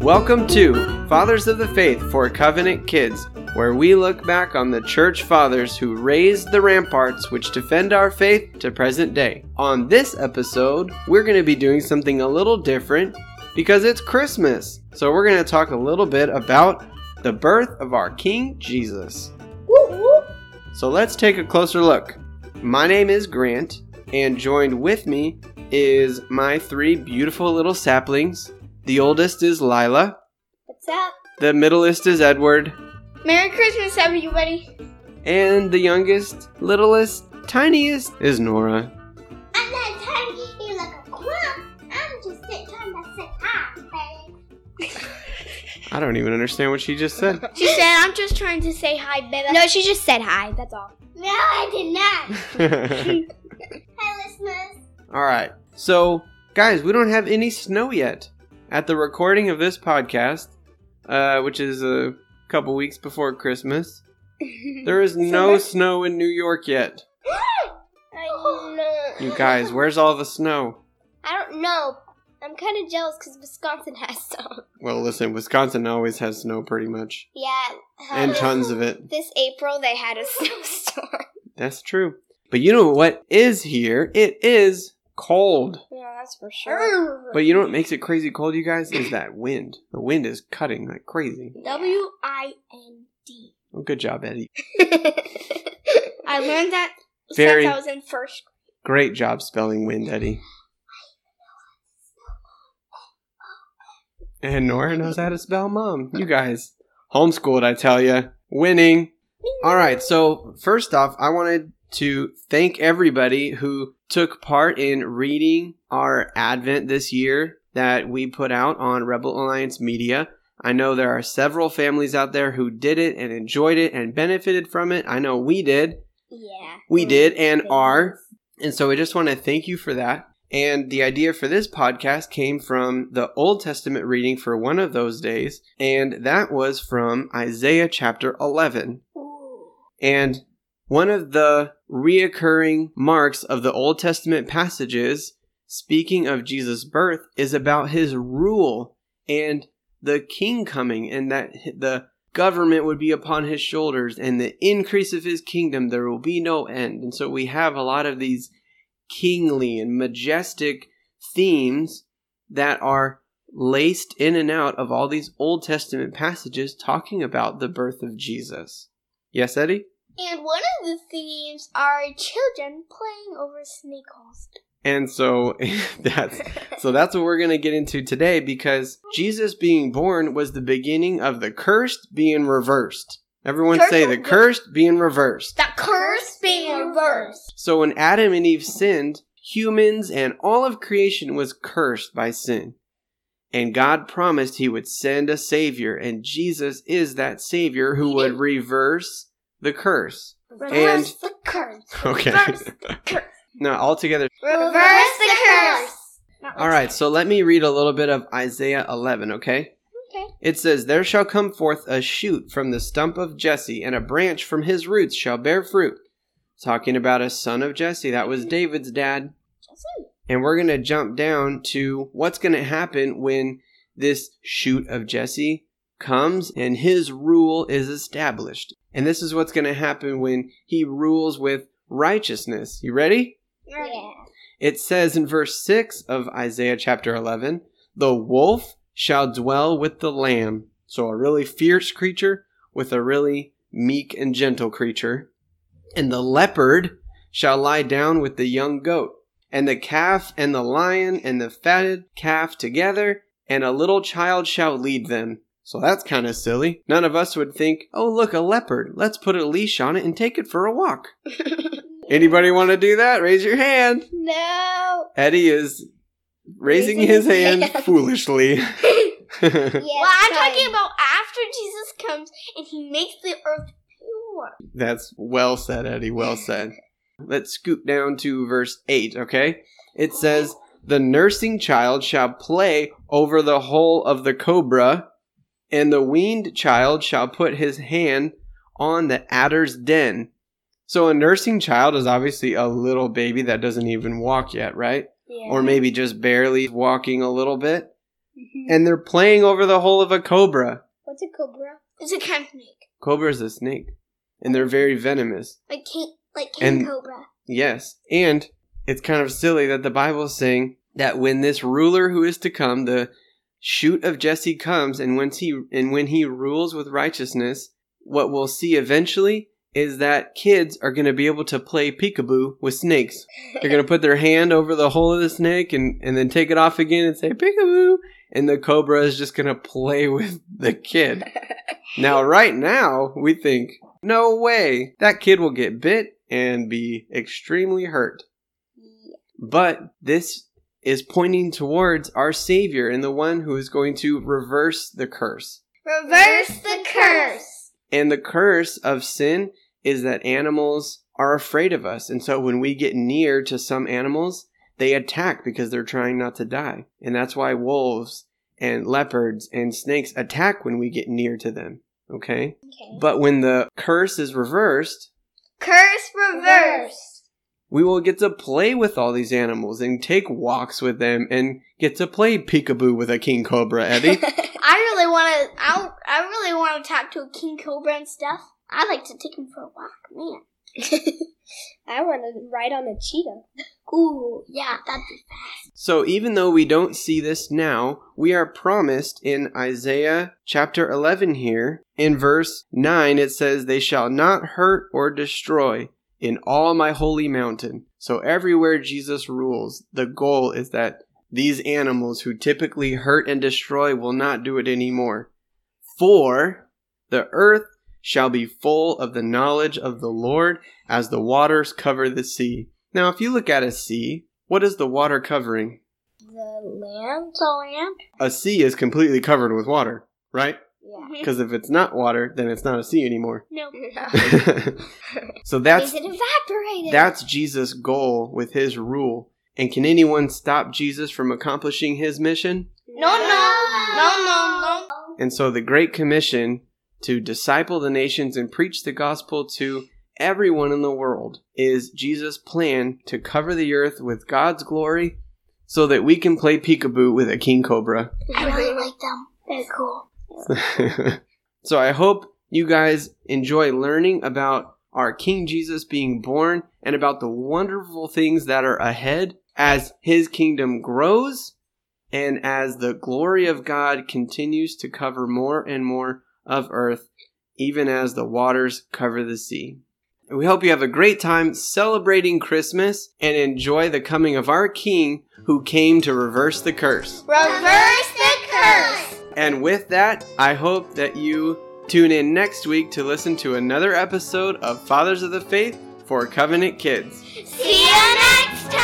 Welcome to Fathers of the Faith for Covenant Kids, where we look back on the church fathers who raised the ramparts which defend our faith to present day. On this episode, we're going to be doing something a little different because it's Christmas. So we're going to talk a little bit about the birth of our King Jesus. So let's take a closer look. My name is Grant, and joined with me is my three beautiful little saplings. The oldest is Lila, What's up? the middleest is Edward, Merry Christmas, everybody. and the youngest, littlest, tiniest is Nora. I'm not trying to get you like a crumb. I'm just trying to say hi, babe. I don't even understand what she just said. She said, I'm just trying to say hi, baby. No, she just said hi, that's all. No, I did not. Hi, listeners. All right. So, guys, we don't have any snow yet. At the recording of this podcast, uh, which is a couple weeks before Christmas, there is no snow in New York yet. I know. You guys, where's all the snow? I don't know. I'm kind of jealous because Wisconsin has some. Well, listen, Wisconsin always has snow pretty much, Yeah. and tons of it. This April, they had a snowstorm. That's true. But you know what is here? It is cold. Yeah, that's for sure. But you know what makes it crazy cold, you guys? Is that wind. The wind is cutting like crazy. W I N D. Oh, good job, Eddie. I learned that Very- since I was in first. Great job spelling wind, Eddie. And Nora knows how to spell mom. You guys, homeschooled, I tell you. Winning. All right, so first off, I wanted to thank everybody who took part in reading our Advent this year that we put out on Rebel Alliance Media. I know there are several families out there who did it and enjoyed it and benefited from it. I know we did. Yeah. We did and are. And so I just want to thank you for that. And the idea for this podcast came from the Old Testament reading for one of those days, and that was from Isaiah chapter 11. And one of the reoccurring marks of the Old Testament passages, speaking of Jesus' birth, is about his rule and the king coming, and that the government would be upon his shoulders, and the increase of his kingdom there will be no end. And so we have a lot of these kingly and majestic themes that are laced in and out of all these Old Testament passages talking about the birth of Jesus. Yes, Eddie? And one of the themes are children playing over snake holes. And so that's so that's what we're going to get into today because Jesus being born was the beginning of the cursed being reversed. Everyone Cursed say the cursed being reversed. The curse being reversed. So when Adam and Eve sinned, humans and all of creation was cursed by sin. And God promised he would send a savior and Jesus is that savior who would reverse the curse. Reverse the curse. Okay. Reverse the curse. now all together Reverse the curse. All right, so let me read a little bit of Isaiah 11, okay? Okay. It says, There shall come forth a shoot from the stump of Jesse, and a branch from his roots shall bear fruit. Talking about a son of Jesse. That was David's dad. Jesse. And we're going to jump down to what's going to happen when this shoot of Jesse comes and his rule is established. And this is what's going to happen when he rules with righteousness. You ready? Yeah. It says in verse 6 of Isaiah chapter 11, the wolf shall dwell with the lamb. So a really fierce creature with a really meek and gentle creature. And the leopard shall lie down with the young goat. And the calf and the lion and the fatted calf together, and a little child shall lead them. So that's kind of silly. None of us would think, oh, look, a leopard. Let's put a leash on it and take it for a walk. Anybody want to do that? Raise your hand. No. Eddie is raising, Raising his, his hand, hand. foolishly. well, I'm talking about after Jesus comes and he makes the earth pure. That's well said, Eddie. Well said. Let's scoop down to verse 8, okay? It says, The nursing child shall play over the hole of the cobra, and the weaned child shall put his hand on the adder's den. So a nursing child is obviously a little baby that doesn't even walk yet, right? Yeah. Or maybe just barely walking a little bit. Mm-hmm. and they're playing over the hole of a cobra. What's a cobra? It's a kind of snake. Cobra is a snake, and they're very venomous. Like king, like king And- cobra. Yes, and it's kind of silly that the Bible is saying that when this ruler who is to come, the shoot of Jesse comes, and when he and when he rules with righteousness, what we'll see eventually is that kids are going to be able to play peekaboo with snakes. They're going to put their hand over the hole of the snake and, and then take it off again and say peekaboo, and the cobra is just going to play with the kid. Now, right now, we think, no way, that kid will get bit and be extremely hurt. But this is pointing towards our Savior and the one who is going to reverse the curse. Reverse the curse. And the curse of sin is that animals are afraid of us. And so when we get near to some animals, they attack because they're trying not to die. And that's why wolves and leopards and snakes attack when we get near to them. Okay? Okay. But when the curse is reversed, Curse reverse. We will get to play with all these animals and take walks with them and get to play peekaboo with a king cobra, Eddie. I really want to. I I really want to talk to a king cobra and stuff. I'd like to take him for a walk, man. I want to ride on a cheetah. Ooh, yeah, that'd be fast. so even though we don't see this now, we are promised in Isaiah chapter 11 here, in verse 9, it says, They shall not hurt or destroy in all my holy mountain. So everywhere Jesus rules, the goal is that these animals who typically hurt and destroy will not do it anymore. For the earth shall be full of the knowledge of the Lord as the waters cover the sea. Now, if you look at a sea, what is the water covering? The land? The land. A sea is completely covered with water, right? Yeah. Mm-hmm. Because if it's not water, then it's not a sea anymore. No. so that's Is it evaporated? that's Jesus' goal with his rule. And can anyone stop Jesus from accomplishing his mission? No, no, no, no, no. And so the Great Commission to disciple the nations and preach the gospel to everyone in the world is Jesus' plan to cover the earth with God's glory so that we can play peekaboo with a king cobra. I really like them. They're cool. so I hope you guys enjoy learning about our King Jesus being born and about the wonderful things that are ahead as his kingdom grows and as the glory of God continues to cover more and more of earth, even as the waters cover the sea. We hope you have a great time celebrating Christmas and enjoy the coming of our King who came to reverse the curse. Reverse. And with that, I hope that you tune in next week to listen to another episode of Fathers of the Faith for Covenant Kids. See you next time!